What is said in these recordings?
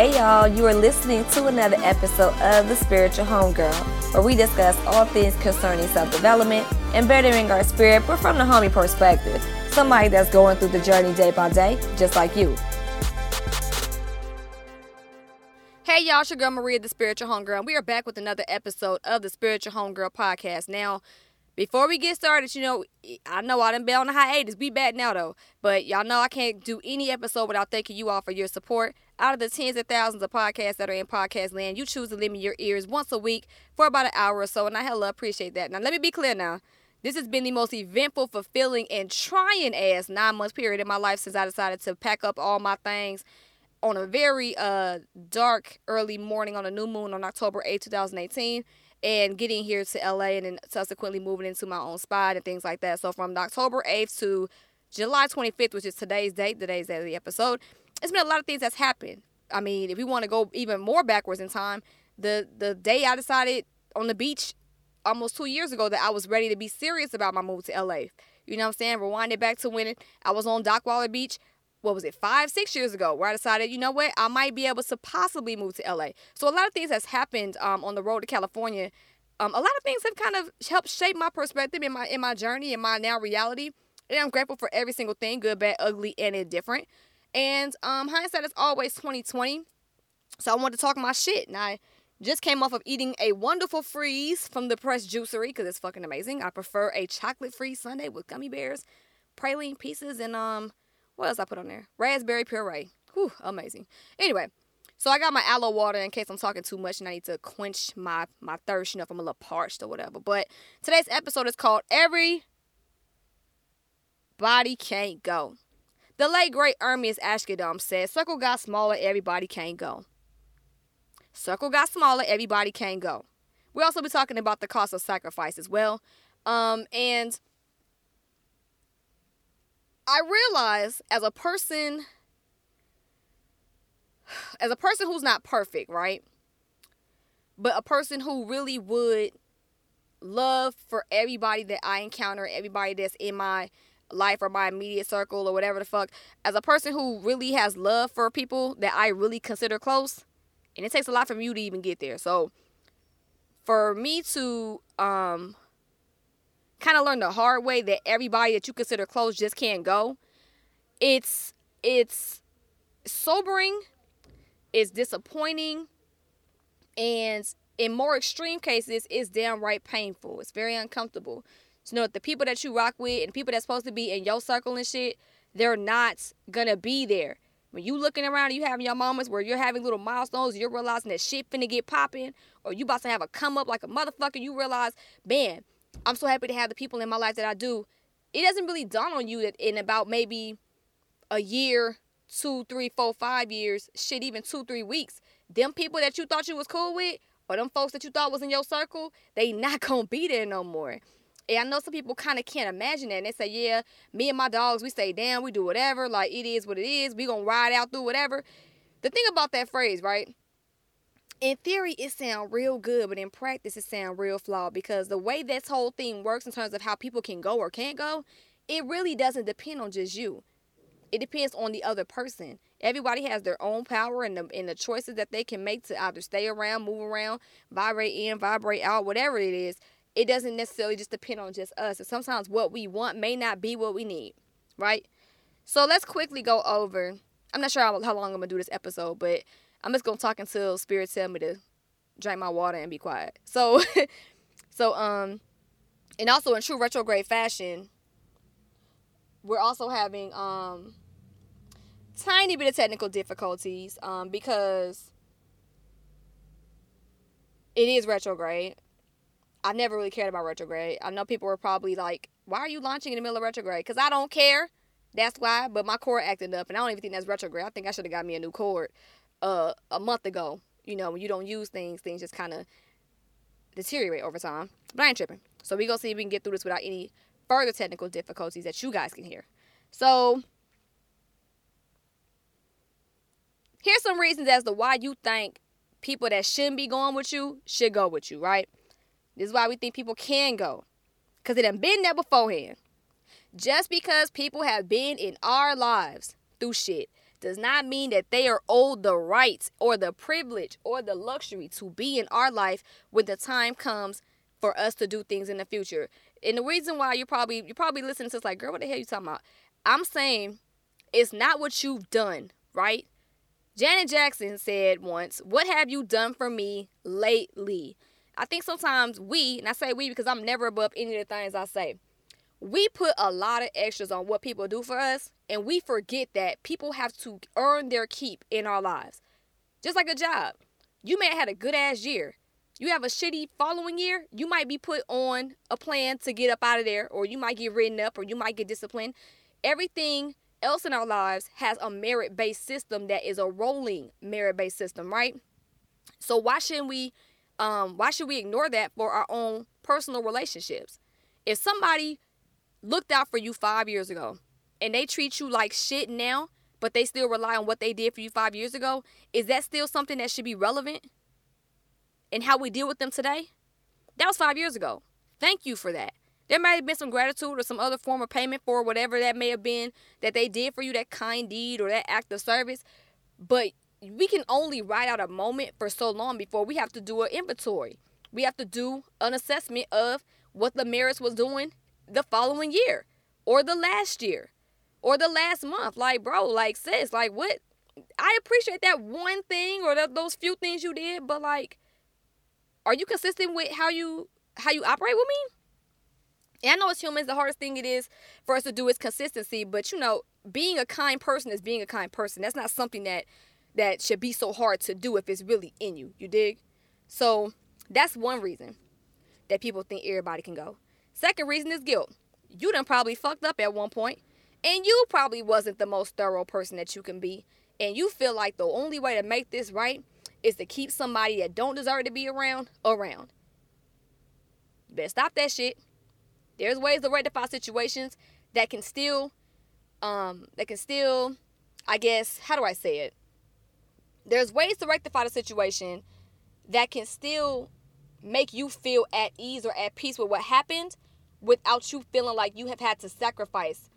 Hey y'all, you are listening to another episode of The Spiritual Homegirl, where we discuss all things concerning self development and bettering our spirit, but from the homie perspective. Somebody that's going through the journey day by day, just like you. Hey y'all, it's your girl Maria, the Spiritual Homegirl, and we are back with another episode of the Spiritual Homegirl podcast. Now, before we get started, you know, I know I done been on the hiatus. We back now though. But y'all know I can't do any episode without thanking you all for your support. Out of the tens of thousands of podcasts that are in podcast land, you choose to me your ears once a week for about an hour or so, and I hella appreciate that. Now let me be clear now. This has been the most eventful, fulfilling, and trying ass nine month period in my life since I decided to pack up all my things on a very uh dark early morning on a new moon on October 8, 2018 and getting here to LA and then subsequently moving into my own spot and things like that. So from October 8th to July 25th, which is today's date, today's day of the episode, it's been a lot of things that's happened. I mean, if we want to go even more backwards in time, the the day I decided on the beach almost two years ago that I was ready to be serious about my move to LA. You know what I'm saying? Rewind it back to when I was on Dockweiler Beach what was it, five, six years ago, where I decided, you know what, I might be able to possibly move to LA. So a lot of things has happened um, on the road to California. Um, a lot of things have kind of helped shape my perspective in my in my journey in my now reality. And I'm grateful for every single thing, good, bad, ugly, and indifferent. And um, hindsight is always 2020. So I wanted to talk my shit. And I just came off of eating a wonderful freeze from the Press Juicery because it's fucking amazing. I prefer a chocolate free sundae with gummy bears, praline pieces, and um what else I put on there? Raspberry puree. Whew, amazing. Anyway, so I got my aloe water in case I'm talking too much and I need to quench my my thirst, you know, if I'm a little parched or whatever. But today's episode is called Every Body Can't Go. The late great Ermias Asghedom said, Circle got smaller, everybody can't go. Circle got smaller, everybody can't go. We'll also be talking about the cost of sacrifice as well. Um, and I realize as a person as a person who's not perfect, right? But a person who really would love for everybody that I encounter, everybody that's in my life or my immediate circle or whatever the fuck, as a person who really has love for people that I really consider close, and it takes a lot from you to even get there. So for me to um kind of learn the hard way that everybody that you consider close just can't go. It's it's sobering, it's disappointing, and in more extreme cases, it's downright painful. It's very uncomfortable. You know, the people that you rock with and people that's supposed to be in your circle and shit, they're not gonna be there. When you looking around, you having your moments where you're having little milestones, you're realizing that shit finna get popping, or you about to have a come up like a motherfucker. You realize, man, I'm so happy to have the people in my life that I do. It doesn't really dawn on you that in about maybe a year, two, three, four, five years, shit, even two, three weeks, them people that you thought you was cool with, or them folks that you thought was in your circle, they not gonna be there no more. And I know some people kind of can't imagine that. And they say, yeah, me and my dogs, we say, damn, we do whatever. Like, it is what it is. We gonna ride out through whatever. The thing about that phrase, right? in theory it sound real good but in practice it sound real flawed because the way this whole thing works in terms of how people can go or can't go it really doesn't depend on just you it depends on the other person everybody has their own power and the, and the choices that they can make to either stay around move around vibrate in vibrate out whatever it is it doesn't necessarily just depend on just us and sometimes what we want may not be what we need right so let's quickly go over i'm not sure how, how long i'm gonna do this episode but I'm just gonna talk until spirit tell me to drink my water and be quiet. So, so um, and also in true retrograde fashion, we're also having um tiny bit of technical difficulties um because it is retrograde. I never really cared about retrograde. I know people were probably like, "Why are you launching in the middle of retrograde?" Because I don't care. That's why. But my cord acted up, and I don't even think that's retrograde. I think I should have got me a new cord uh, a month ago. You know, when you don't use things, things just kind of deteriorate over time. But I ain't tripping. So we gonna see if we can get through this without any further technical difficulties that you guys can hear. So here's some reasons as to why you think people that shouldn't be going with you should go with you, right? This is why we think people can go. Because it done been there beforehand. Just because people have been in our lives through shit does not mean that they are owed the rights or the privilege or the luxury to be in our life when the time comes for us to do things in the future. And the reason why you're probably you're probably listening to this like, girl, what the hell you talking about? I'm saying it's not what you've done, right? Janet Jackson said once, What have you done for me lately? I think sometimes we, and I say we because I'm never above any of the things I say, we put a lot of extras on what people do for us, and we forget that people have to earn their keep in our lives. Just like a job. You may have had a good ass year. You have a shitty following year, you might be put on a plan to get up out of there, or you might get written up, or you might get disciplined. Everything else in our lives has a merit based system that is a rolling merit based system, right? So why shouldn't we um why should we ignore that for our own personal relationships? If somebody looked out for you 5 years ago and they treat you like shit now, but they still rely on what they did for you 5 years ago, is that still something that should be relevant in how we deal with them today? That was 5 years ago. Thank you for that. There might have been some gratitude or some other form of payment for whatever that may have been that they did for you, that kind deed or that act of service. But we can only write out a moment for so long before we have to do an inventory. We have to do an assessment of what the merits was doing the following year or the last year or the last month. Like, bro, like, sis, like, what? I appreciate that one thing or that, those few things you did, but like, are you consistent with how you how you operate with me? And I know as humans, the hardest thing it is for us to do is consistency. But you know, being a kind person is being a kind person. That's not something that that should be so hard to do if it's really in you. You dig? So that's one reason that people think everybody can go. Second reason is guilt. You done probably fucked up at one point, and you probably wasn't the most thorough person that you can be. And you feel like the only way to make this right is to keep somebody that don't deserve to be around around. You better stop that shit. There's ways to rectify situations that can still, um, that can still, I guess, how do I say it? There's ways to rectify the situation that can still make you feel at ease or at peace with what happened without you feeling like you have had to sacrifice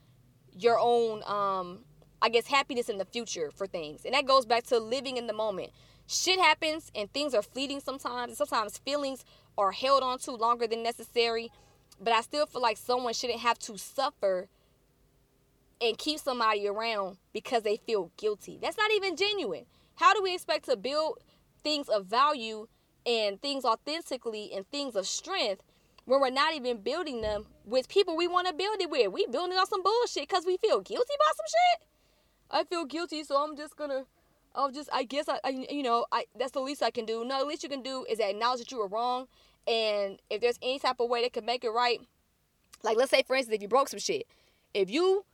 your own um I guess happiness in the future for things. And that goes back to living in the moment. Shit happens and things are fleeting sometimes. And sometimes feelings are held on to longer than necessary. But I still feel like someone shouldn't have to suffer and keep somebody around because they feel guilty. That's not even genuine. How do we expect to build things of value and things authentically and things of strength when we're not even building them with people we want to build it with? We building on some bullshit because we feel guilty about some shit. I feel guilty, so I'm just gonna. I'll just. I guess I, I. You know. I. That's the least I can do. No, the least you can do is acknowledge that you were wrong and if there's any type of way that could make it right, like let's say for instance, if you broke some shit, if you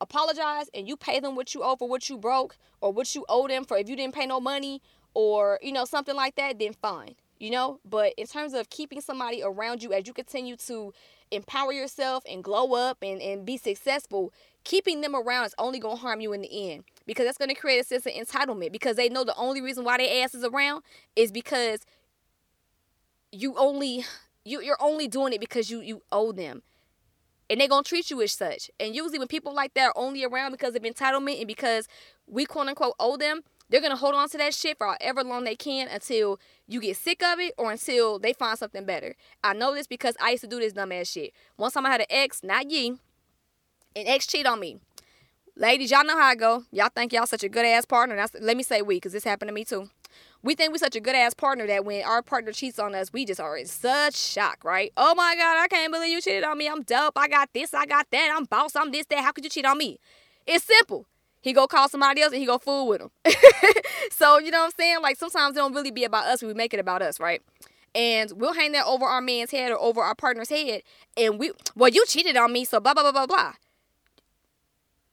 apologize and you pay them what you owe for what you broke or what you owe them for if you didn't pay no money or you know something like that, then fine. You know, but in terms of keeping somebody around you as you continue to empower yourself and glow up and, and be successful, keeping them around is only gonna harm you in the end because that's gonna create a sense of entitlement because they know the only reason why their ass is around is because you only you you're only doing it because you you owe them and they're gonna treat you as such. And usually when people like that are only around because of entitlement and because we quote unquote owe them they're gonna hold on to that shit for however long they can until you get sick of it or until they find something better. I know this because i used to do this dumbass shit. One time i had an ex not ye an ex cheat on me. Ladies y'all know how i go. Y'all think y'all such a good ass partner let me say we because this happened to me too we think we're such a good ass partner that when our partner cheats on us, we just are in such shock, right? Oh my God, I can't believe you cheated on me. I'm dope. I got this, I got that. I'm boss, I'm this, that. How could you cheat on me? It's simple. He go call somebody else and he go fool with them. so, you know what I'm saying? Like sometimes it don't really be about us, we make it about us, right? And we'll hang that over our man's head or over our partner's head. And we, well, you cheated on me, so blah, blah, blah, blah, blah.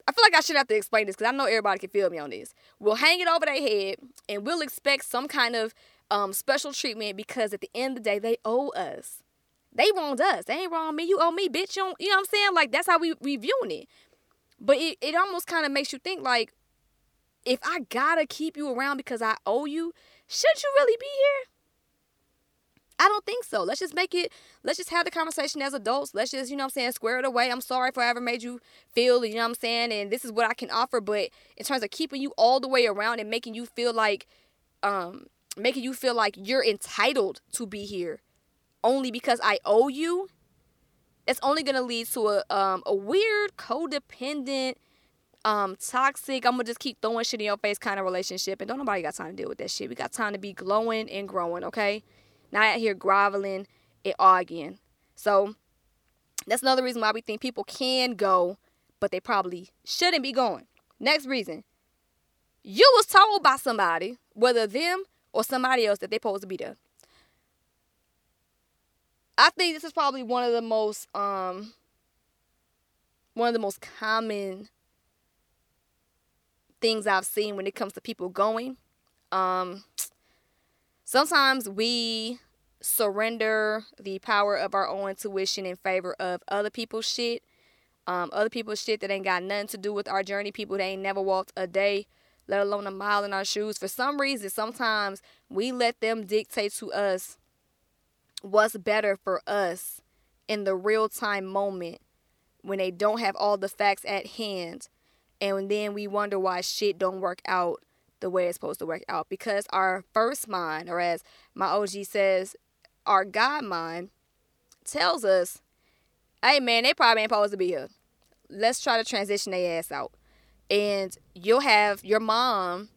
I feel like I should have to explain this because I know everybody can feel me on this. We'll hang it over their head and we'll expect some kind of um, special treatment because at the end of the day, they owe us. They wronged us. They ain't wrong me. You owe me, bitch. You, don't, you know what I'm saying? Like, that's how we, we viewing it. But it, it almost kind of makes you think, like, if I gotta keep you around because I owe you, should you really be here? I don't think so. Let's just make it, let's just have the conversation as adults. Let's just, you know I'm saying, square it away. I'm sorry for ever made you feel, you know I'm saying, and this is what I can offer. But in terms of keeping you all the way around and making you feel like, um, making you feel like you're entitled to be here only because I owe you, it's only gonna lead to a um a weird codependent um toxic i'm gonna just keep throwing shit in your face kind of relationship and don't nobody got time to deal with that shit we got time to be glowing and growing okay not out here groveling and arguing. So that's another reason why we think people can go but they probably shouldn't be going. Next reason you was told by somebody whether them or somebody else that they're supposed to be there. I think this is probably one of the most um one of the most common things I've seen when it comes to people going. Um, sometimes we surrender the power of our own intuition in favor of other people's shit. Um, other people's shit that ain't got nothing to do with our journey. People that ain't never walked a day, let alone a mile in our shoes. For some reason, sometimes we let them dictate to us what's better for us in the real time moment when they don't have all the facts at hand and then we wonder why shit don't work out the way it's supposed to work out because our first mind or as my og says our god mind tells us hey man they probably ain't supposed to be here let's try to transition their ass out and you'll have your mom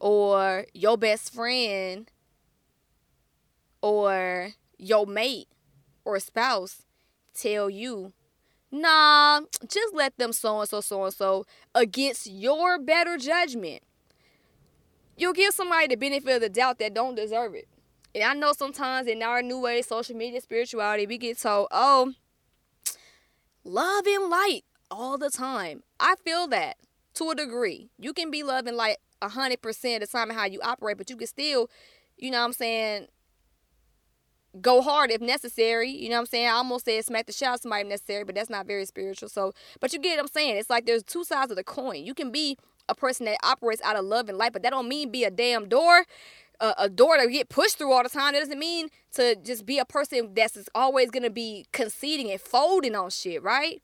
or your best friend or your mate or spouse tell you Nah, just let them so and so, so and so against your better judgment. You'll give somebody the benefit of the doubt that don't deserve it. And I know sometimes in our new age, social media, spirituality, we get told, oh, love and light all the time. I feel that to a degree. You can be love and light 100% of the time how you operate, but you can still, you know what I'm saying, go hard if necessary. You know what I'm saying? I almost said smack the shit out somebody if necessary, but that's not very spiritual. So, but you get what I'm saying? It's like there's two sides of the coin. You can be a person that operates out of love and light, but that don't mean be a damn door. A, a door to get pushed through all the time. That doesn't mean to just be a person that's always gonna be conceding and folding on shit, right?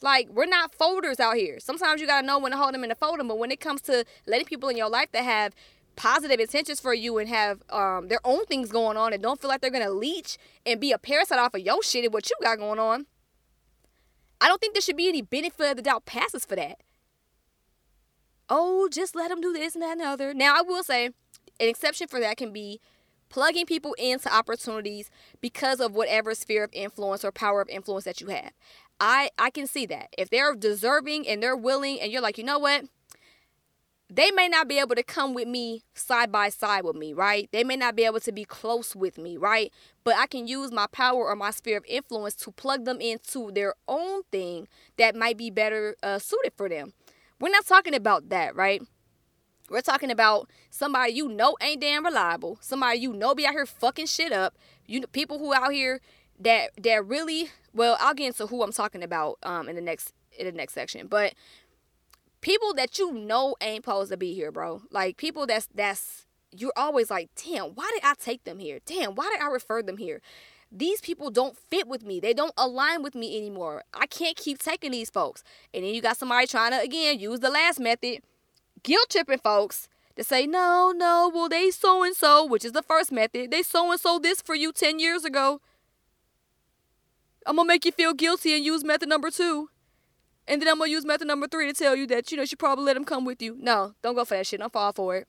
Like we're not folders out here. Sometimes you gotta know when to hold them and to fold them. But when it comes to letting people in your life that have positive intentions for you and have um, their own things going on and don't feel like they're gonna leech and be a parasite off of your shit and what you got going on. I don't think there should be any benefit of the doubt passes for that. Oh, just let them do this and that and the other. Now I will say, an exception for that can be plugging people into opportunities because of whatever sphere of influence or power of influence that you have. I I can see that. If they're deserving and they're willing and you're like, you know what? they may not be able to come with me side by side with me, right? They may not be able to be close with me, right? But I can use my power or my sphere of influence to plug them into their own thing that might be better uh, suited for them. We're not talking about that, right? We're talking about somebody you know ain't damn reliable, somebody you know be out here fucking shit up. You people who out here that that really well, I'll get into who I'm talking about um in the next in the next section, but people that you know ain't supposed to be here, bro. Like people that's that's you're always like, damn, why did I take them here? Damn, why did I refer them here? These people don't fit with me. They don't align with me anymore. I can't keep taking these folks. And then you got somebody trying to again use the last method, guilt tripping folks to say, no, no, well, they so and so, which is the first method. They so and so this for you 10 years ago. I'm gonna make you feel guilty and use method number two. And then I'm gonna use method number three to tell you that you know you should probably let him come with you. No, don't go for that shit. Don't fall for it.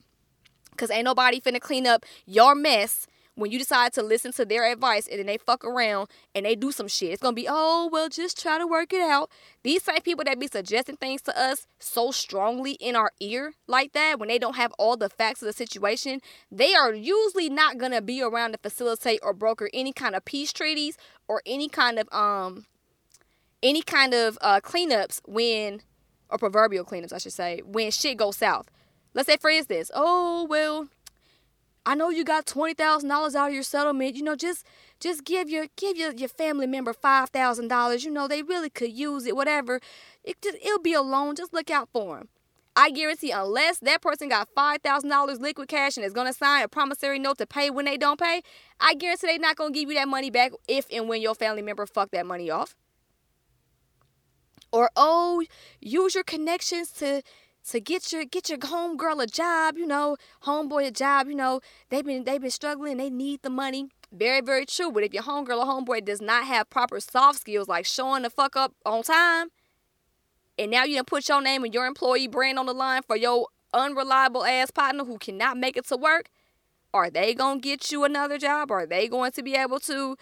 Cause ain't nobody finna clean up your mess when you decide to listen to their advice and then they fuck around and they do some shit. It's gonna be, oh well, just try to work it out. These same people that be suggesting things to us so strongly in our ear like that when they don't have all the facts of the situation, they are usually not gonna be around to facilitate or broker any kind of peace treaties or any kind of um any kind of uh, cleanups when, or proverbial cleanups, I should say, when shit goes south. Let's say, for instance, oh well, I know you got twenty thousand dollars out of your settlement. You know, just just give your give your, your family member five thousand dollars. You know, they really could use it. Whatever, it just, it'll be a loan. Just look out for them. I guarantee, unless that person got five thousand dollars liquid cash and is gonna sign a promissory note to pay when they don't pay, I guarantee they're not gonna give you that money back if and when your family member fuck that money off. Or oh, use your connections to to get your get your homegirl a job, you know, homeboy a job, you know, they've been they've been struggling, they need the money. Very, very true. But if your homegirl or homeboy does not have proper soft skills like showing the fuck up on time, and now you done put your name and your employee brand on the line for your unreliable ass partner who cannot make it to work, are they gonna get you another job? Are they going to be able to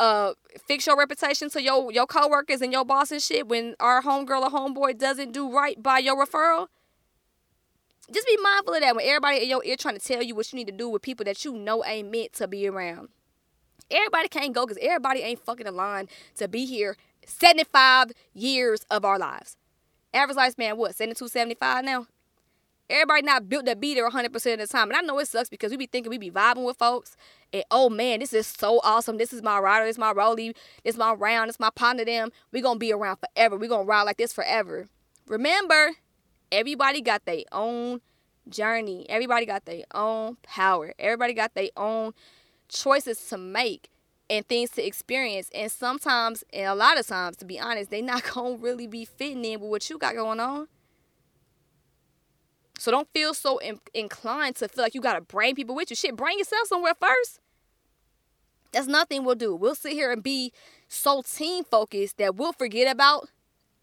uh fix your reputation to your your coworkers and your boss and shit when our homegirl or homeboy doesn't do right by your referral? Just be mindful of that when everybody in your ear trying to tell you what you need to do with people that you know ain't meant to be around. Everybody can't go because everybody ain't fucking aligned to be here 75 years of our lives. Average lifespan, what, 72, 75 now? Everybody not built to be there 100% of the time. And I know it sucks because we be thinking we be vibing with folks. And oh man, this is so awesome. This is my rider. This is my rollie. This is my round. This is my partner. Them. we going to be around forever. we going to ride like this forever. Remember, everybody got their own journey. Everybody got their own power. Everybody got their own choices to make and things to experience. And sometimes, and a lot of times, to be honest, they not gonna really be fitting in with what you got going on. So don't feel so in- inclined to feel like you gotta bring people with you. Shit, bring yourself somewhere first. That's nothing we'll do. We'll sit here and be so team focused that we'll forget about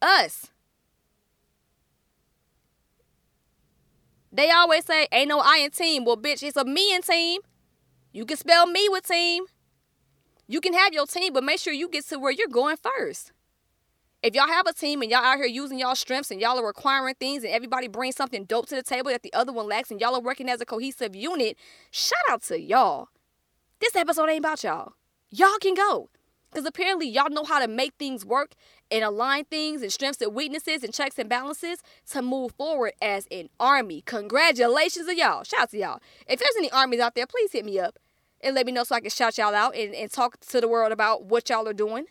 us. They always say, ain't no I in team. Well, bitch, it's a me in team. You can spell me with team. You can have your team, but make sure you get to where you're going first. If y'all have a team and y'all out here using y'all strengths and y'all are requiring things and everybody brings something dope to the table that the other one lacks and y'all are working as a cohesive unit, shout out to y'all. This episode ain't about y'all. Y'all can go. Because apparently y'all know how to make things work and align things and strengths and weaknesses and checks and balances to move forward as an army. Congratulations to y'all. Shout out to y'all. If there's any armies out there, please hit me up and let me know so I can shout y'all out and, and talk to the world about what y'all are doing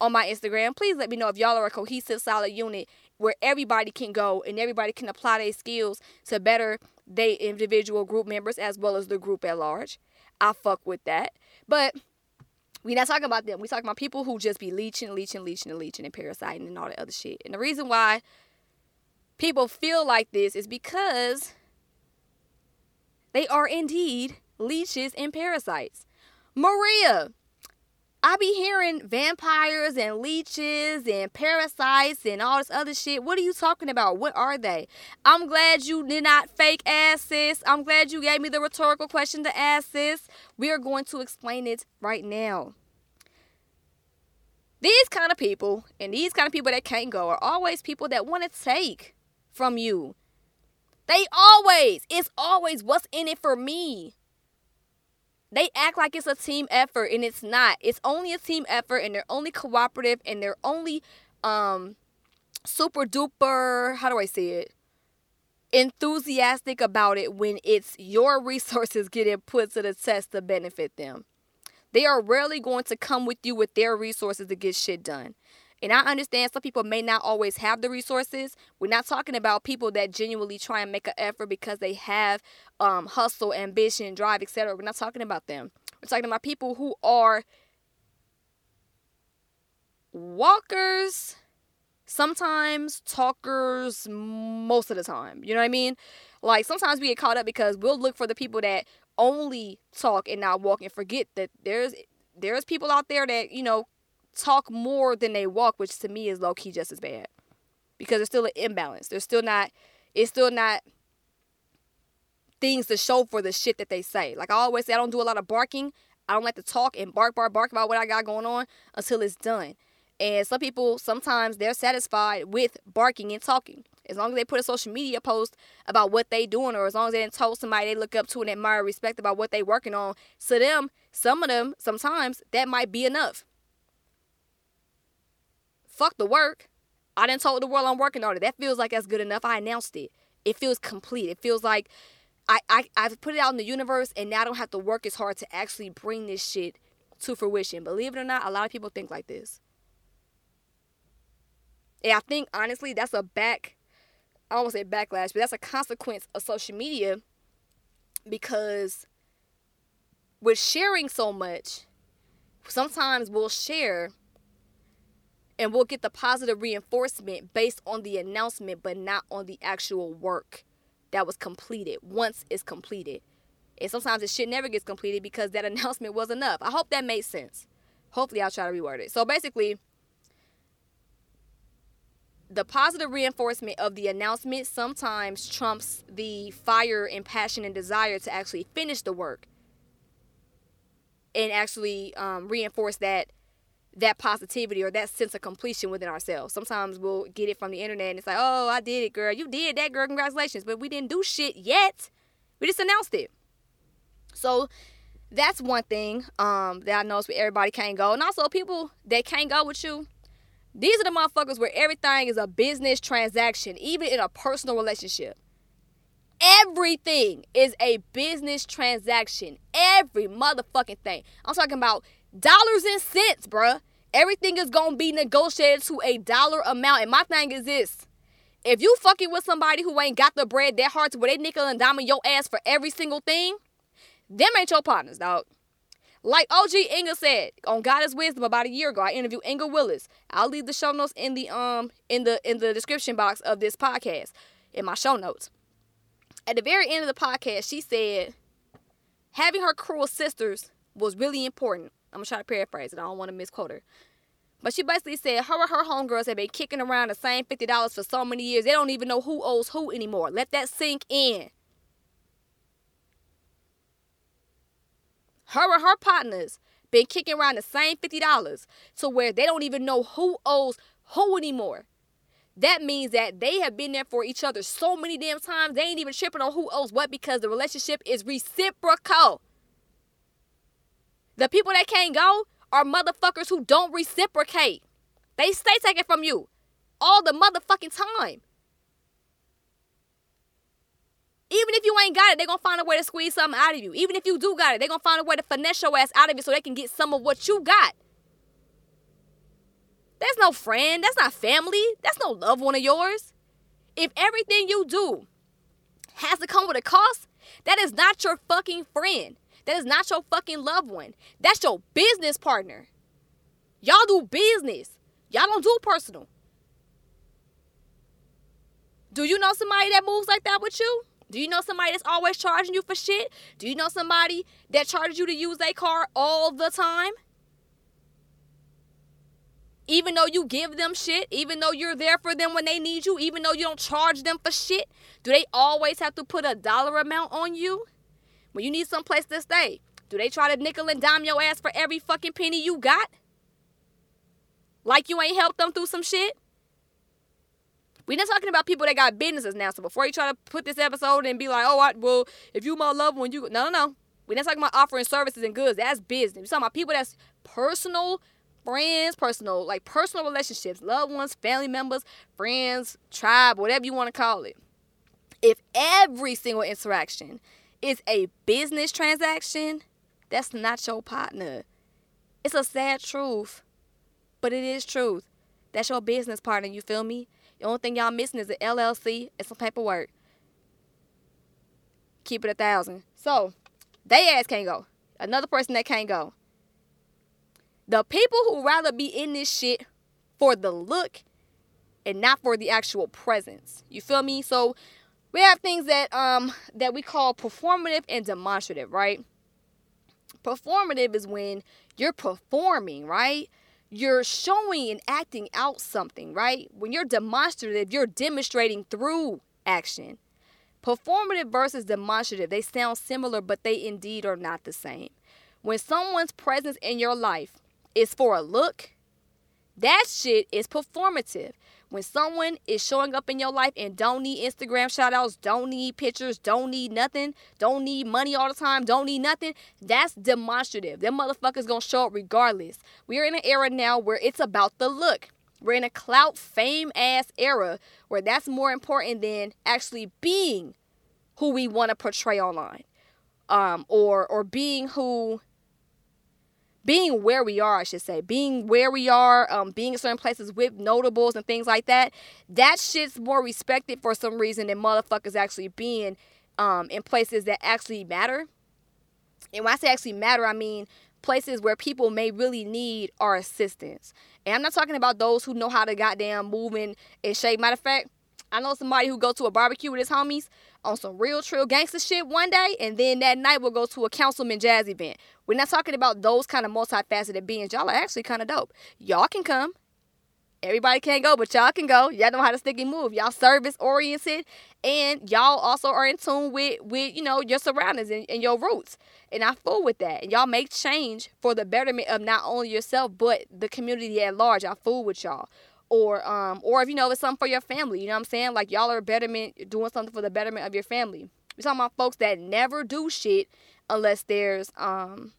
on my Instagram. Please let me know if y'all are a cohesive, solid unit where everybody can go and everybody can apply their skills to better their individual group members as well as the group at large. I fuck with that. But we not talking about them. We talking about people who just be leeching, leeching, leeching, and leeching and parasiting and all that other shit. And the reason why people feel like this is because they are indeed leeches, and parasites. Maria, I be hearing vampires and leeches and parasites and all this other shit. What are you talking about? What are they? I'm glad you did not fake ass sis. I'm glad you gave me the rhetorical question to ask sis. We are going to explain it right now. These kind of people and these kind of people that can't go are always people that want to take from you. They always, it's always what's in it for me they act like it's a team effort and it's not. It's only a team effort and they're only cooperative and they're only um super duper, how do I say it? enthusiastic about it when it's your resources getting put to the test to benefit them. They are rarely going to come with you with their resources to get shit done. And I understand some people may not always have the resources. We're not talking about people that genuinely try and make an effort because they have um, hustle, ambition, drive, etc. We're not talking about them. We're talking about people who are walkers, sometimes talkers, most of the time. You know what I mean? Like sometimes we get caught up because we'll look for the people that only talk and not walk and forget that there's there's people out there that you know talk more than they walk, which to me is low key just as bad. Because there's still an imbalance. There's still not it's still not things to show for the shit that they say. Like I always say, I don't do a lot of barking. I don't like to talk and bark, bark, bark about what I got going on until it's done. And some people sometimes they're satisfied with barking and talking. As long as they put a social media post about what they doing, or as long as they didn't told somebody they look up to and admire, respect about what they working on. To them, some of them, sometimes that might be enough. Fuck the work. I didn't told the world I'm working on it. That feels like that's good enough. I announced it. It feels complete. It feels like I, I I've put it out in the universe and now I don't have to work as hard to actually bring this shit to fruition. Believe it or not, a lot of people think like this. And I think honestly that's a back I to say backlash, but that's a consequence of social media because with sharing so much, sometimes we'll share and we'll get the positive reinforcement based on the announcement, but not on the actual work that was completed once it's completed. And sometimes the shit never gets completed because that announcement was enough. I hope that made sense. Hopefully, I'll try to reword it. So basically, the positive reinforcement of the announcement sometimes trumps the fire and passion and desire to actually finish the work and actually um, reinforce that that positivity or that sense of completion within ourselves. Sometimes we'll get it from the internet and it's like, oh, I did it, girl. You did that, girl. Congratulations. But we didn't do shit yet. We just announced it. So that's one thing um, that I know where everybody can't go. And also people that can't go with you, these are the motherfuckers where everything is a business transaction, even in a personal relationship. Everything is a business transaction. Every motherfucking thing. I'm talking about dollars and cents, bruh. Everything is gonna be negotiated to a dollar amount. And my thing is this. If you fucking with somebody who ain't got the bread hard to where they nickel and diamond your ass for every single thing, them ain't your partners, dog. Like OG Inga said on God is Wisdom about a year ago, I interviewed Inga Willis. I'll leave the show notes in the um in the in the description box of this podcast in my show notes. At the very end of the podcast, she said having her cruel sisters was really important. I'm gonna try to paraphrase it. I don't want to misquote her. But she basically said her and her homegirls have been kicking around the same fifty dollars for so many years. They don't even know who owes who anymore. Let that sink in. her and her partners been kicking around the same $50 to where they don't even know who owes who anymore. That means that they have been there for each other so many damn times, they ain't even tripping on who owes what because the relationship is reciprocal. The people that can't go are motherfuckers who don't reciprocate. They stay taking from you all the motherfucking time. Even if you ain't got it, they're gonna find a way to squeeze something out of you. Even if you do got it, they're gonna find a way to finesse your ass out of it so they can get some of what you got. That's no friend. That's not family. That's no loved one of yours. If everything you do has to come with a cost, that is not your fucking friend. That is not your fucking loved one. That's your business partner. Y'all do business. Y'all don't do personal. Do you know somebody that moves like that with you? Do you know somebody that's always charging you for shit? Do you know somebody that charges you to use their car all the time? Even though you give them shit, even though you're there for them when they need you, even though you don't charge them for shit, do they always have to put a dollar amount on you? When you need some place to stay, do they try to nickel and dime your ass for every fucking penny you got? Like you ain't helped them through some shit? We're not talking about people that got businesses now. So before you try to put this episode and be like, oh, I, well, if you my loved one, you no, no, no. We're not talking about offering services and goods. That's business. We're talking about people that's personal friends, personal, like personal relationships, loved ones, family members, friends, tribe, whatever you want to call it. If every single interaction is a business transaction, that's not your partner. It's a sad truth, but it is truth. That's your business partner, you feel me? The only thing y'all missing is an LLC and some paperwork. Keep it a thousand. So, they ass can't go. Another person that can't go. The people who rather be in this shit for the look and not for the actual presence. You feel me? So we have things that um that we call performative and demonstrative, right? Performative is when you're performing, right? you're showing and acting out something, right? When you're demonstrative, you're demonstrating through action. Performative versus demonstrative, they sound similar, but they indeed are not the same. When someone's presence in your life is for a look, that shit is performative. When someone is showing up in your life and don't need Instagram shout outs, don't need pictures, don't need nothing, don't need money all the time, don't need nothing, that's demonstrative. Them motherfuckers gonna show up regardless. We're in an era now where it's about the look. We're in a clout fame ass era where that's more important than actually being who we want to portray online. Um, or or being who being where we are, I should say, being where we are, um, being in certain places with notables and things like that, that shit's more respected for some reason than motherfuckers actually being um, in places that actually matter. And when I say actually matter, I mean places where people may really need our assistance. And I'm not talking about those who know how to goddamn move in and shake. Matter of fact, I know somebody who go to a barbecue with his homies on some real trill gangster shit one day, and then that night we'll go to a councilman jazz event. We're not talking about those kind of multifaceted beings. Y'all are actually kind of dope. Y'all can come. Everybody can't go, but y'all can go. Y'all know how to stick and move. Y'all service oriented, and y'all also are in tune with with you know your surroundings and, and your roots. And I fool with that. And y'all make change for the betterment of not only yourself but the community at large. I fool with y'all or um or if you know it's something for your family you know what i'm saying? Like y'all are betterment doing something for the betterment of your family. We're talking about folks that never do shit unless there's um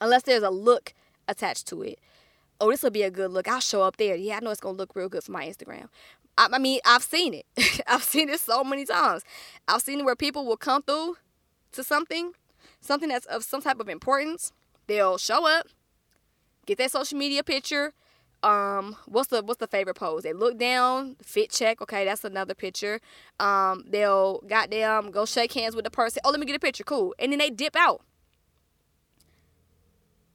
unless there's a look attached to it. Oh this will be a good look. I'll show up there. Yeah i know it's gonna look real good for my instagram. I, I mean i've seen it. I've seen it so many times. I've seen where people will come through to something something that's of some type of importance. They'll show up get that social media picture um what's the what's the favorite pose? They look down fit check okay that's another picture. Um they'll goddamn go shake hands with the person. Oh let me get a picture cool. And then they dip out.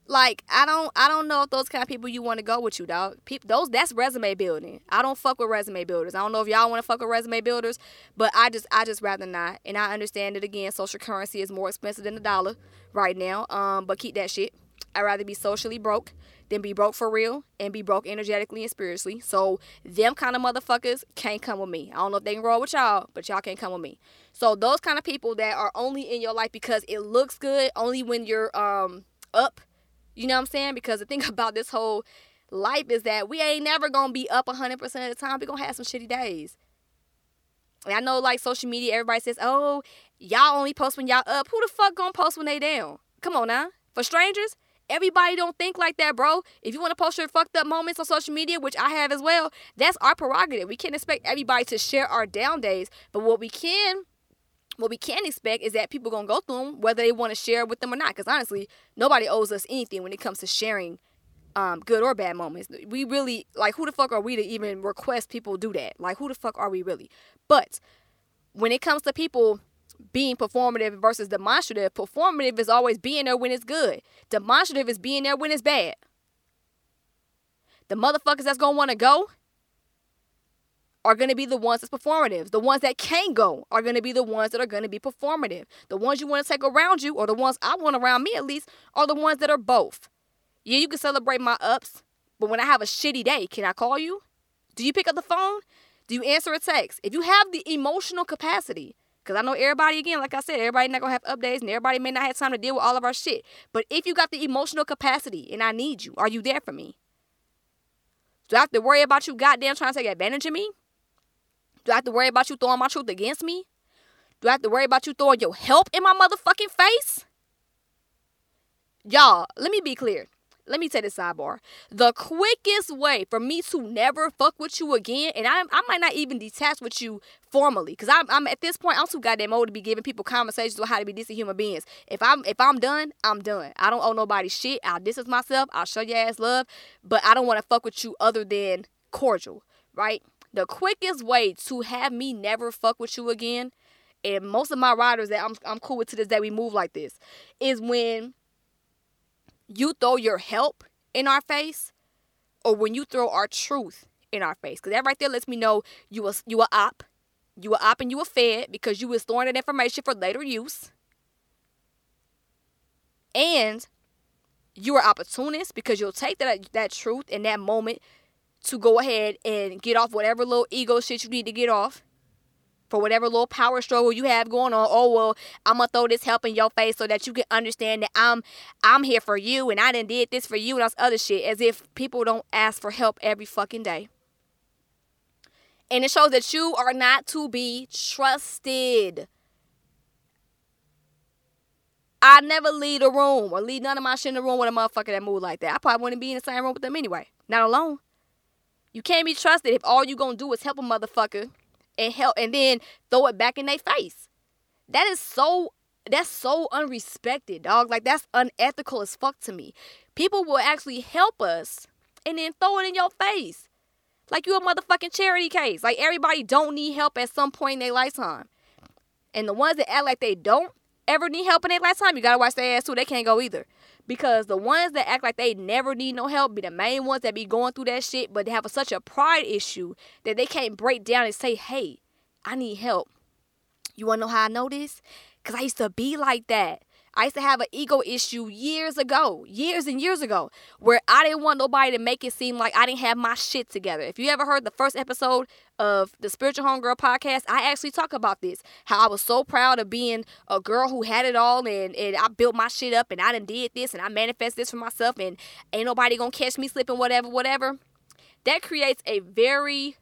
Like i don't i don't know if those kind of people you want to go with you dog. People those that's resume building. I don't fuck with resume builders. I don't know if y'all want to fuck with resume builders but i just i just rather not. And i understand that again social currency is more expensive than the dollar right now um but keep that shit. I'd rather be socially broke then be broke for real and be broke energetically and spiritually. So them kind of motherfuckers can't come with me. I don't know if they can roll with y'all, but y'all can't come with me. So those kind of people that are only in your life because it looks good, only when you're um up. You know what I'm saying? Because the thing about this whole life is that we ain't never gonna be up 100% of the time. we gonna have some shitty days. And I know like social media, everybody says, oh, y'all only post when y'all up. Who the fuck gonna post when they down? Come on now. For strangers, Everybody don't think like that, bro. If you want to post your fucked up moments on social media, which I have as well, that's our prerogative. We can't expect everybody to share our down days, but what we can what we can expect is that people gonna go through them whether they want to share with them or not because honestly nobody owes us anything when it comes to sharing um, good or bad moments we really like who the fuck are we to even request people do that like who the fuck are we really but when it comes to people being performative versus demonstrative. Performative is always being there when it's good. Demonstrative is being there when it's bad. The motherfuckers that's gonna wanna go are gonna be the ones that's performative. The ones that can't go are gonna be the ones that are gonna be performative. The ones you wanna take around you, or the ones I want around me at least, are the ones that are both. Yeah, you can celebrate my ups, but when I have a shitty day, can I call you? Do you pick up the phone? Do you answer a text? If you have the emotional capacity because I know everybody, again, like I said, everybody not to have updates and everybody may not have time to deal with all of our shit. But if you got the emotional capacity and I need you, are you there for me? Do I have to worry about you goddamn trying to take advantage of me? Do I have to worry about you throwing my truth against me? Do I have to worry about you throwing your help in my motherfucking face? Y'all, let me be clear let me take this sidebar. The quickest way for me to never fuck with you again, and I, I might not even detach with you formally, because I'm, I'm at this point I'm too goddamn old to be giving people conversations on how to be decent human beings. If I'm if I'm done, I'm done. I don't owe nobody shit. I'll distance myself. I'll show your ass love, but I don't want to fuck with you other than cordial, right? The quickest way to have me never fuck with you again, and most of my riders that I'm I'm cool with to this day, we move like this, is when you throw your help in our face or when you throw our truth in our face. Because that right there lets me know you a, you a op. You a op and you a fed because you was throwing that information for later use. And you're opportunist because you'll take that that truth in that moment to go ahead and get off whatever little ego shit you need to get off for whatever little power struggle you have going on. Oh well, I'm gonna throw this help in your face so that you can understand that I'm I'm here for you and I didn't did this for you and all this other shit. As if people don't ask for help every fucking day. And it shows that you are not to be trusted. I never leave a room or leave none of my shit in the room with a motherfucker that move like that. I probably wouldn't be in the same room with them anyway. Not alone. You can't be trusted if all you gonna do is help a motherfucker and help and then throw it back in their face. That is so that's so unrespected, dog. Like that's unethical as fuck to me. People will actually help us and then throw it in your face. Like you a motherfucking charity case. Like everybody don't need help at some point in their lifetime. And the ones that act like they don't ever need help in their lifetime, you gotta watch their ass too. They can't go either. Because the ones that act like they never need no help be the main ones that be going through that shit, but they have a, such a pride issue that they can't break down and say, hey, I need help. You wanna know how I know this? Because I used to be like that. I used to have an ego issue years ago, years and years ago, where I didn't want nobody to make it seem like I didn't have my shit together. If you ever heard the first episode of the Spiritual Homegirl podcast, I actually talk about this. How I was so proud of being a girl who had it all and, and I built my shit up and I done did this and I manifest this for myself and ain't nobody gonna catch me slipping, whatever, whatever. That creates a very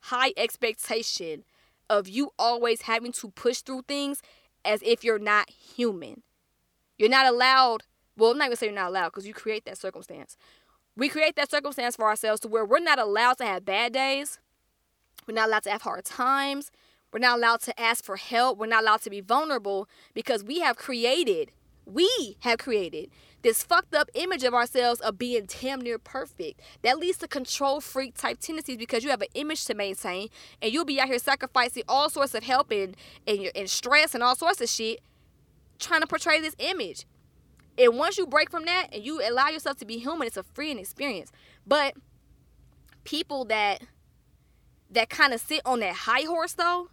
high expectation of you always having to push through things as if you're not human. You're not allowed, well, I'm not gonna say you're not allowed because you create that circumstance. We create that circumstance for ourselves to where we're not allowed to have bad days. We're not allowed to have hard times. We're not allowed to ask for help. We're not allowed to be vulnerable because we have created, we have created this fucked up image of ourselves of being damn near perfect. That leads to control freak type tendencies because you have an image to maintain and you'll be out here sacrificing all sorts of help and, and, and stress and all sorts of shit trying to portray this image. And once you break from that and you allow yourself to be human, it's a freeing experience. But people that that kind of sit on that high horse though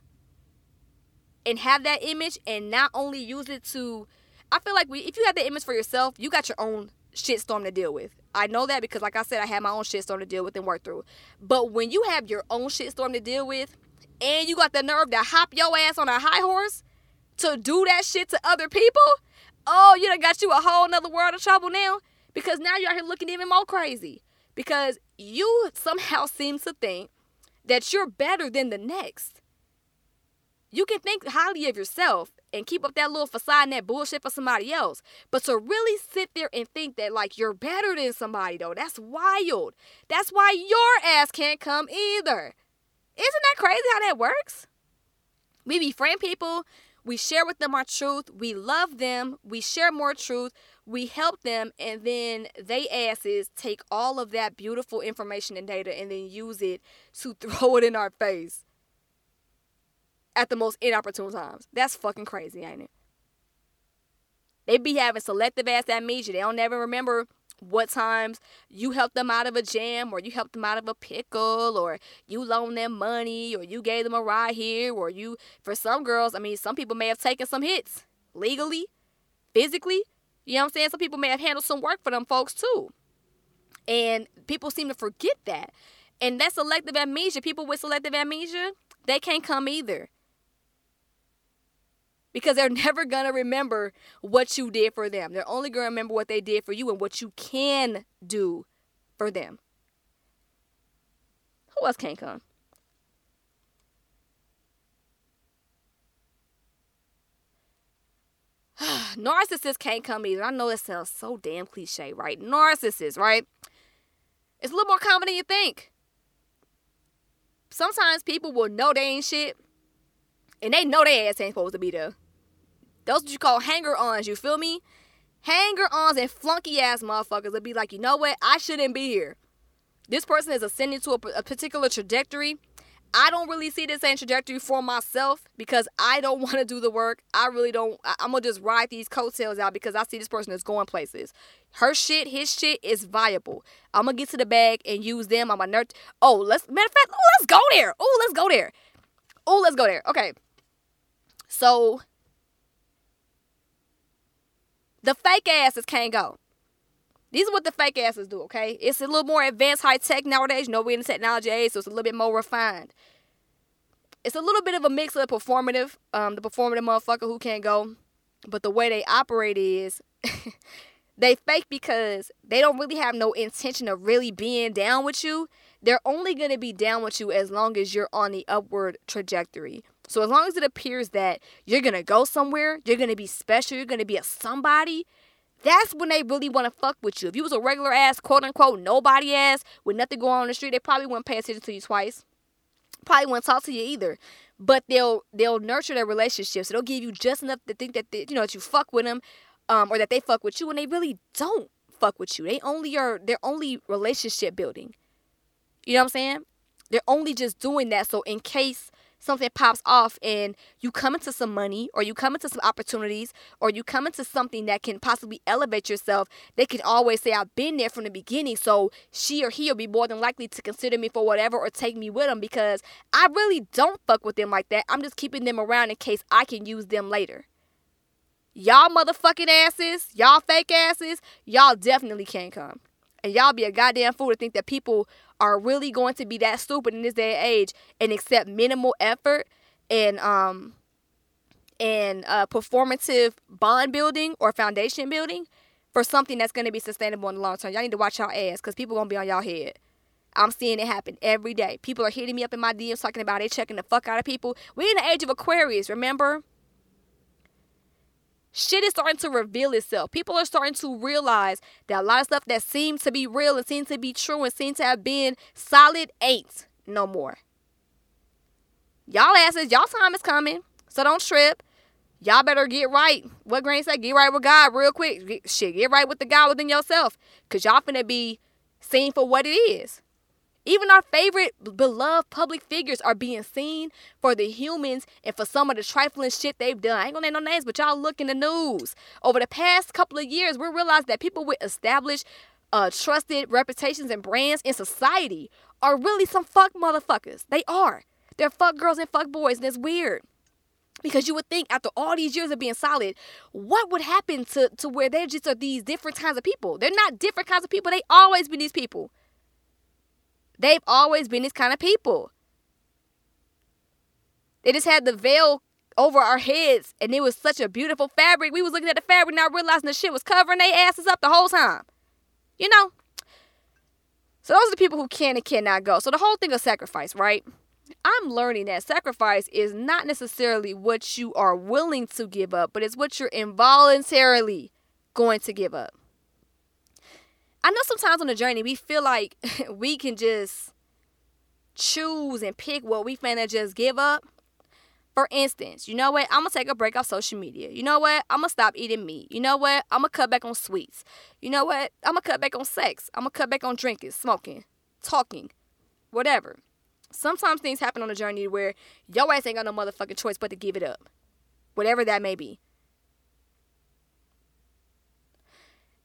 and have that image and not only use it to I feel like we, if you have the image for yourself, you got your own shitstorm to deal with. I know that because, like I said, I had my own shitstorm to deal with and work through. But when you have your own shitstorm to deal with, and you got the nerve to hop your ass on a high horse to do that shit to other people, oh, you done got you a whole nother world of trouble now. Because now you're out here looking even more crazy. Because you somehow seem to think that you're better than the next. You can think highly of yourself and keep up that little facade and that bullshit for somebody else. But to really sit there and think that like you're better than somebody though, that's wild. That's why your ass can't come either. Isn't that crazy how that works? We befriend people, we share with them our truth, we love them, we share more truth, we help them, and then they asses take all of that beautiful information and data and then use it to throw it in our face at the most inopportune times. That's fucking crazy, ain't it? They be having selective ass amnesia. They don't never remember what times you helped them out of a jam or you helped them out of a pickle or you loaned them money or you gave them a ride here or you for some girls, I mean some people may have taken some hits legally, physically. You know what I'm saying? Some people may have handled some work for them folks too. And people seem to forget that. And that selective amnesia, people with selective amnesia, they can't come either because they're never going to remember what you did for them. They're only going to remember what they did for you and what you can do for them. Who else can't come? Narcissists can't come either. I know that sounds so damn cliche, right? Narcissists, right? It's a little more common than you think. Sometimes people will know they ain't shit, and they know their ass ain't supposed to be there. Those what you call hanger ons, you feel me? Hanger ons and flunky ass motherfuckers would be like, you know what? I shouldn't be here. This person is ascending to a, a particular trajectory. I don't really see the same trajectory for myself because I don't want to do the work. I really don't. I, am gonna just ride these coattails out because I see this person is going places. Her shit, his shit is viable. I'm gonna get to the bag and use them. I'm a nerd. Oh, let's matter of fact. Oh, let's go there. Oh, let's go there. Oh, let's go there. Okay. So the fake asses can't go. These are what the fake asses do, okay? It's a little more advanced high tech nowadays. You know, we're in the technology age, so it's a little bit more refined. It's a little bit of a mix of the performative, um, the performative motherfucker who can't go. But the way they operate is they fake because they don't really have no intention of really being down with you. They're only to be down with you as long as you're on the upward trajectory. So as long as it appears that you're gonna go somewhere, you're gonna be special, you're gonna be a somebody, that's when they really want to fuck with you. If you was a regular ass, quote unquote, nobody ass with nothing going on in the street, they probably wouldn't pay attention to you twice. Probably wouldn't talk to you either. but they'll they'll nurture their relationships. they'll give you just enough to think that they, you know that you fuck with them, um, or that they fuck with you, and they really don't fuck with you. They only are they're only relationship building. You know what I'm saying? They're only just doing that so in case something pops off and you come into some money or you come into some opportunities or you come into something that can possibly elevate yourself, they can always say, I've been there from the beginning. So she or he will be more than likely to consider me for whatever or take me with them because I really don't fuck with them like that. I'm just keeping them around in case I can use them later. Y'all motherfucking asses, y'all fake asses, y'all definitely can't come. And y'all be a goddamn fool to think that people are really going to be that stupid in this day and age and accept minimal effort and um and uh, performative bond building or foundation building for something that's going to be sustainable in the long term. Y'all need to watch y'all ass because people going to be on y'all head. I'm seeing it happen every day. People are hitting me up in my DMs talking about they checking the fuck out of people. We're in the age of Aquarius, remember? Shit is starting to reveal itself. People are starting to realize that a lot of stuff that seemed to be real and seemed to be true and seemed to have been solid ain't no more. Y'all asses, y'all time is coming. So don't trip. Y'all better get right. What Granny said, get right with God real quick. Get, shit, get right with the God within yourself. Cause y'all finna be seen for what it is. Even our favorite beloved public figures are being seen for the humans and for some of the trifling shit they've done. I ain't gonna name no names, but y'all look in the news. Over the past couple of years, we realized that people with established, uh, trusted reputations and brands in society are really some fuck motherfuckers. They are. They're fuck girls and fuck boys, and it's weird. Because you would think after all these years of being solid, what would happen to, to where they just are these different kinds of people? They're not different kinds of people. They always been these people. They've always been these kind of people. They just had the veil over our heads, and it was such a beautiful fabric. We was looking at the fabric, not realizing the shit was covering their asses up the whole time. You know? So those are the people who can and cannot go. So the whole thing of sacrifice, right? I'm learning that sacrifice is not necessarily what you are willing to give up, but it's what you're involuntarily going to give up. I know sometimes on the journey we feel like we can just choose and pick what we finna just give up. For instance, you know what? I'm gonna take a break off social media. You know what? I'm gonna stop eating meat. You know what? I'm gonna cut back on sweets. You know what? I'm gonna cut back on sex. I'm gonna cut back on drinking, smoking, talking, whatever. Sometimes things happen on the journey where your ass ain't got no motherfucking choice but to give it up, whatever that may be.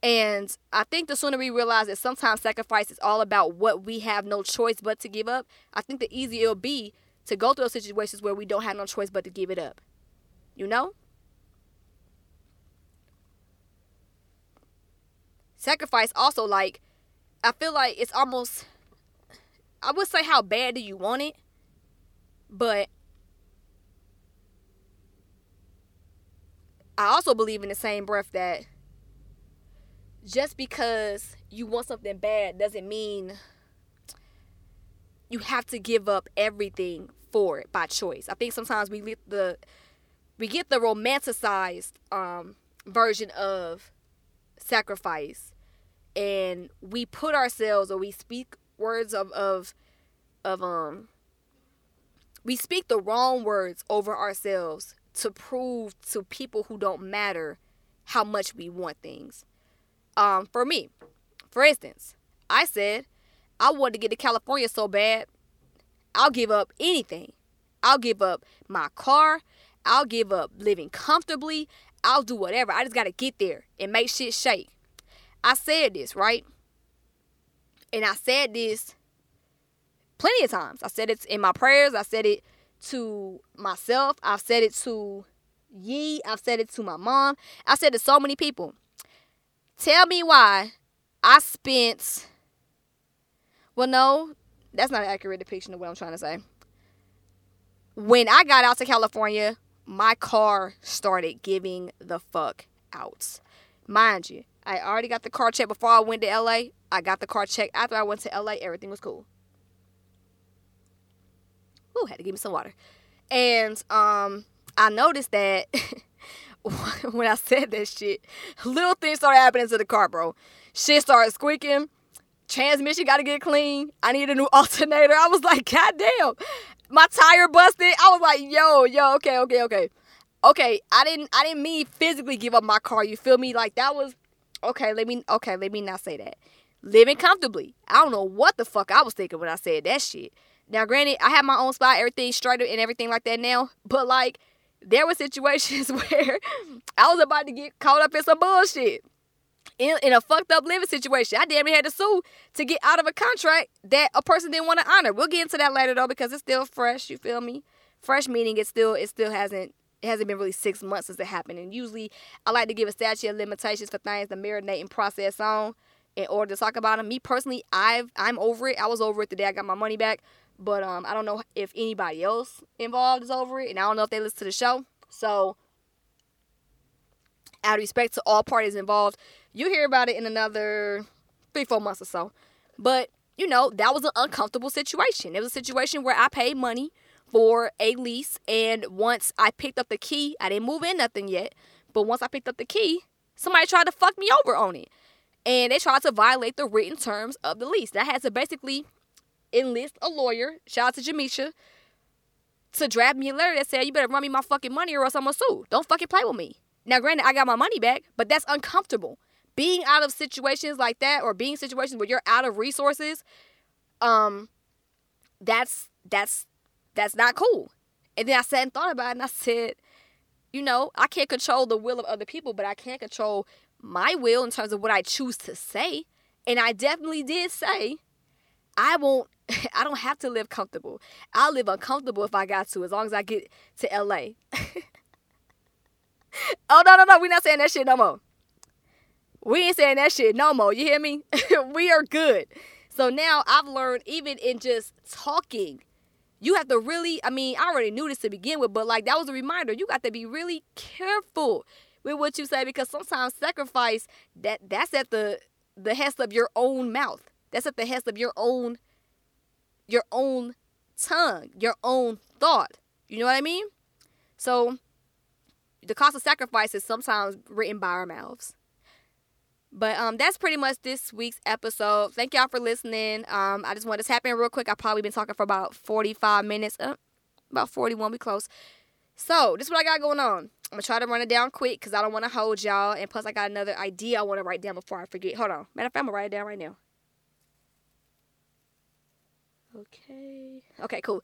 And I think the sooner we realize that sometimes sacrifice is all about what we have no choice but to give up, I think the easier it'll be to go through those situations where we don't have no choice but to give it up. You know? Sacrifice also like I feel like it's almost I would say how bad do you want it? But I also believe in the same breath that just because you want something bad doesn't mean you have to give up everything for it by choice. I think sometimes we get the we get the romanticized um, version of sacrifice, and we put ourselves or we speak words of of of um we speak the wrong words over ourselves to prove to people who don't matter how much we want things. Um, for me, for instance, I said I wanted to get to California so bad, I'll give up anything. I'll give up my car. I'll give up living comfortably. I'll do whatever. I just got to get there and make shit shake. I said this, right? And I said this plenty of times. I said it in my prayers. I said it to myself. I've said it to Yee. I've said it to my mom. I've said it to so many people. Tell me why I spent. Well, no, that's not an accurate depiction of what I'm trying to say. When I got out to California, my car started giving the fuck out. Mind you, I already got the car checked before I went to LA. I got the car checked after I went to LA. Everything was cool. Ooh, had to give me some water. And um, I noticed that when I said that shit, little things started happening to the car, bro. Shit started squeaking. Transmission got to get clean. I need a new alternator. I was like, God damn. my tire busted. I was like, yo, yo, okay, okay, okay. Okay, I didn't I didn't mean physically give up my car. You feel me? Like that was okay, let me okay, let me not say that. Living comfortably. I don't know what the fuck I was thinking when I said that shit. Now, granted, I have my own spot, everything straight and everything like that now. But like, there were situations where I was about to get caught up in some bullshit. In, in a fucked up living situation. I damn near had to sue to get out of a contract that a person didn't want to honor. We'll get into that later though because it's still fresh, you feel me? Fresh meaning it still it still hasn't it hasn't been really six months since it happened. And usually I like to give a statute of limitations for things to marinate and process on in order to talk about them. Me personally, I've I'm over it. I was over it the day I got my money back. But um, I don't know if anybody else involved is over it, and I don't know if they listen to the show. So, out of respect to all parties involved, you hear about it in another three, four months or so. But you know, that was an uncomfortable situation. It was a situation where I paid money for a lease, and once I picked up the key, I didn't move in nothing yet. But once I picked up the key, somebody tried to fuck me over on it. And they tried to violate the written terms of the lease. That has to basically enlist a lawyer, shout out to Jamisha, to draft me a letter that said, you better run me my fucking money or else I'm gonna sue. Don't fucking play with me. Now, granted, I got my money back, but that's uncomfortable. Being out of situations like that or being situations where you're out of resources, um, that's that's that's not cool. And then I sat and thought about it and I said, you know, I can't control the will of other people, but I can control my will in terms of what I choose to say. And I definitely did say, I won't I don't have to live comfortable. I'll live uncomfortable if I got to, as long as I get to LA. oh no, no, no, we're not saying that shit no more. We ain't saying that shit no more. You hear me? we are good. So now I've learned even in just talking, you have to really, I mean, I already knew this to begin with, but like that was a reminder. You got to be really careful with what you say because sometimes sacrifice that that's at the the hest of your own mouth. That's at the hest of your own your own tongue, your own thought. You know what I mean? So the cost of sacrifice is sometimes written by our mouths. But um, that's pretty much this week's episode. Thank y'all for listening. Um, I just wanted to tap in real quick. I've probably been talking for about 45 minutes. Uh, about 41, we close. So, this is what I got going on. I'm to try to run it down quick because I don't want to hold y'all. And plus, I got another idea I want to write down before I forget. Hold on. Matter of fact, I'm to write it down right now. Okay. Okay, cool.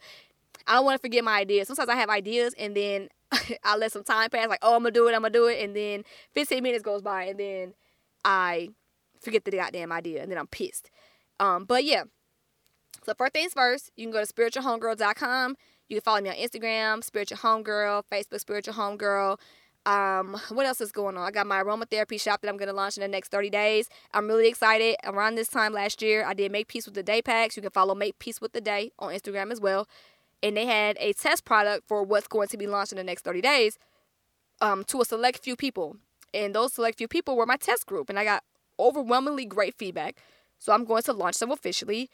I don't want to forget my ideas. Sometimes I have ideas and then I let some time pass, like, oh, I'm to do it, I'm to do it. And then 15 minutes goes by and then I forget the goddamn idea and then I'm pissed. Um, but yeah. So first things first, you can go to spiritualhomegirl.com. You can follow me on Instagram, Spiritual Homegirl, Facebook, Spiritual Homegirl. Um, what else is going on? I got my aromatherapy shop that I'm gonna launch in the next 30 days. I'm really excited. Around this time last year, I did Make Peace with the Day packs. You can follow Make Peace with the Day on Instagram as well. And they had a test product for what's going to be launched in the next 30 days um, to a select few people. And those select few people were my test group. And I got overwhelmingly great feedback. So I'm going to launch them officially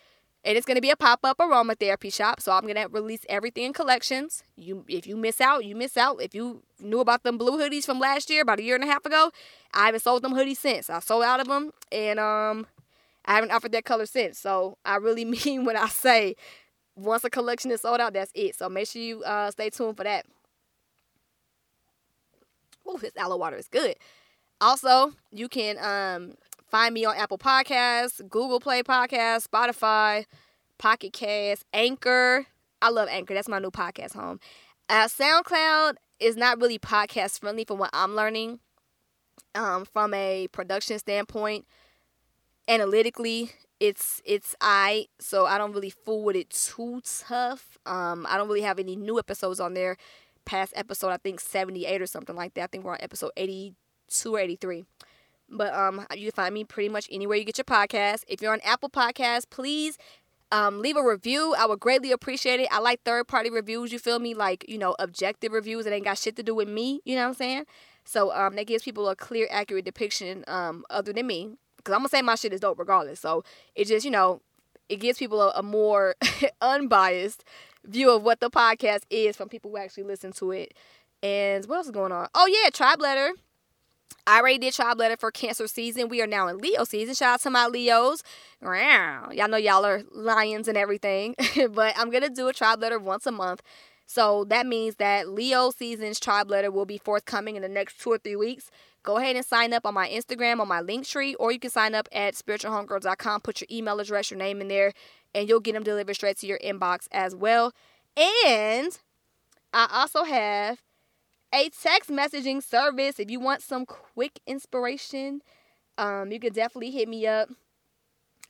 and it's going to be a pop-up aromatherapy shop so i'm going to release everything in collections. You if you miss out you miss out. If you knew about them blue hoodies from last year about a year and a half ago i haven't sold them hoodies since. I sold out of them and um i haven't offered that color since. So i really mean when i say once a collection is sold out that's it. So make sure you uh, stay tuned for that. Oh this aloe water is good. Also you can um Find me on Apple Podcasts, Google Play Podcasts, Spotify, Pocket Cast, Anchor. I love Anchor. That's my new podcast home. Uh, SoundCloud is not really podcast friendly from what I'm learning. Um, from a production standpoint, analytically, it's it's I so I don't really fool with it too tough. Um, I don't really have any new episodes on there. Past episode, I think 78 or something like that. I think we're on episode 82 or 83. But um, you can find me pretty much anywhere you get your podcast. If you're on Apple Podcasts, please um, leave a review. I would greatly appreciate it. I like third party reviews. You feel me? Like you know, objective reviews that ain't got shit to do with me. You know what I'm saying? So um, that gives people a clear, accurate depiction um, other than me. Cause I'm gonna say my shit is dope regardless. So it just you know, it gives people a, a more unbiased view of what the podcast is from people who actually listen to it. And what else is going on? Oh yeah, Tribe Letter I already did tribe letter for Cancer season. We are now in Leo season. Shout out to my Leos. Y'all know y'all are lions and everything, but I'm gonna do a tribe letter once a month. So that means that Leo season's tribe letter will be forthcoming in the next two or three weeks. Go ahead and sign up on my Instagram, on my link tree, or you can sign up at spiritualhomegirl.com. Put your email address, your name in there, and you'll get them delivered straight to your inbox as well. And I also have a text messaging service. If you want some quick inspiration, um, you can definitely hit me up.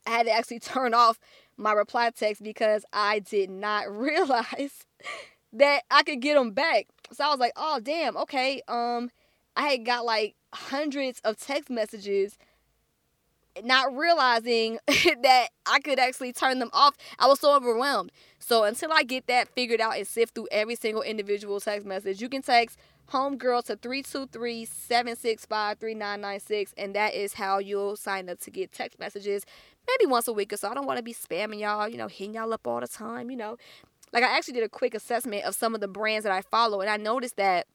I had to actually turn off my reply text because I did not realize that I could get them back. So I was like, oh damn, okay. Um, I had got like hundreds of text messages not realizing that I could actually turn them off. I was so overwhelmed. So until I get that figured out and sift through every single individual text message, you can text homegirl to 323-765-3996 and that is how you'll sign up to get text messages maybe once a week or so. I don't want to be spamming y'all, you know, hitting y'all up all the time, you know. Like I actually did a quick assessment of some of the brands that I follow and I noticed that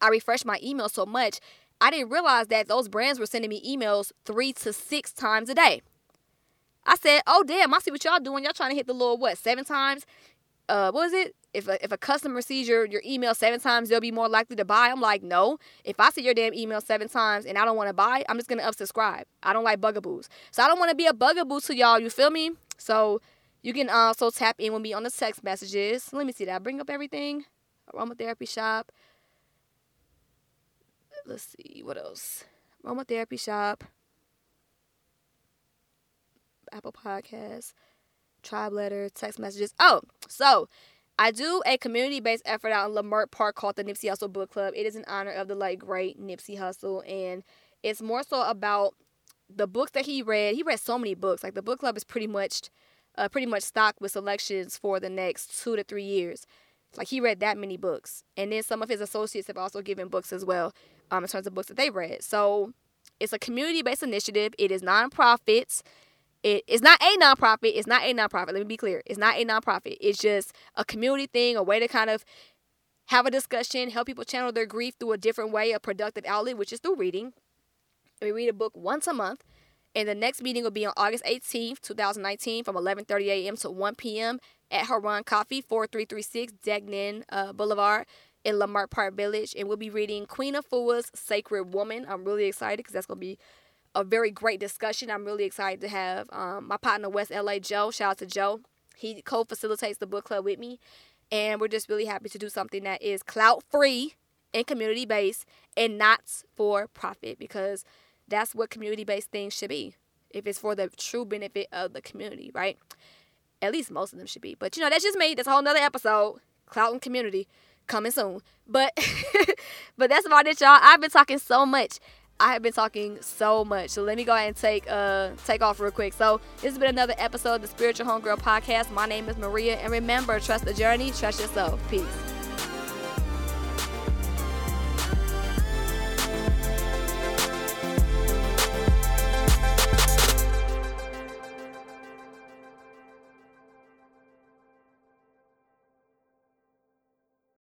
I refreshed my email so much, I didn't realize that those brands were sending me emails 3 to 6 times a day. I said, "Oh damn, I see what y'all doing. Y'all trying to hit the little what, 7 times? Uh what is it? If a, if a customer sees your, your email seven times, they'll be more likely to buy. I'm like, no. If I see your damn email seven times and I don't want to buy, I'm just gonna unsubscribe. I don't like bugaboos, so I don't want to be a bugaboo to y'all. You feel me? So you can also tap in with me on the text messages. Let me see that. Bring up everything. Aromatherapy shop. Let's see what else. Aromatherapy shop. Apple Podcasts, Tribe Letter, text messages. Oh, so I do a community based effort out in Leimert Park called the Nipsey Hussle Book Club. It is in honor of the late great Nipsey Hussle, and it's more so about the books that he read. He read so many books. Like the book club is pretty much, uh, pretty much stocked with selections for the next two to three years. Like he read that many books, and then some of his associates have also given books as well, um, in terms of books that they read. So it's a community based initiative. It is nonprofits. It is not a nonprofit. It's not a nonprofit. Let me be clear. It's not a nonprofit. It's just a community thing, a way to kind of have a discussion, help people channel their grief through a different way, a productive outlet, which is through reading. We read a book once a month. And the next meeting will be on August 18th, 2019, from 11:30 a.m. to 1 p.m. at Harun Coffee, 4336 Degnan uh, Boulevard in Leimert Park Village. And we'll be reading Queen Afua's Sacred Woman. I'm really excited because that's going to be a very great discussion. I'm really excited to have um, my partner West LA Joe. Shout out to Joe. He co-facilitates the book club with me, and we're just really happy to do something that is clout free and community based and not for profit because that's what community based things should be. If it's for the true benefit of the community, right? At least most of them should be. But you know, that's just me. That's a whole nother episode. Clout and community coming soon. But but that's about it, y'all. I've been talking so much. I have been talking so much. So let me go ahead and take uh take off real quick. So this has been another episode of the Spiritual Homegirl Podcast. My name is Maria, and remember, trust the journey, trust yourself. Peace.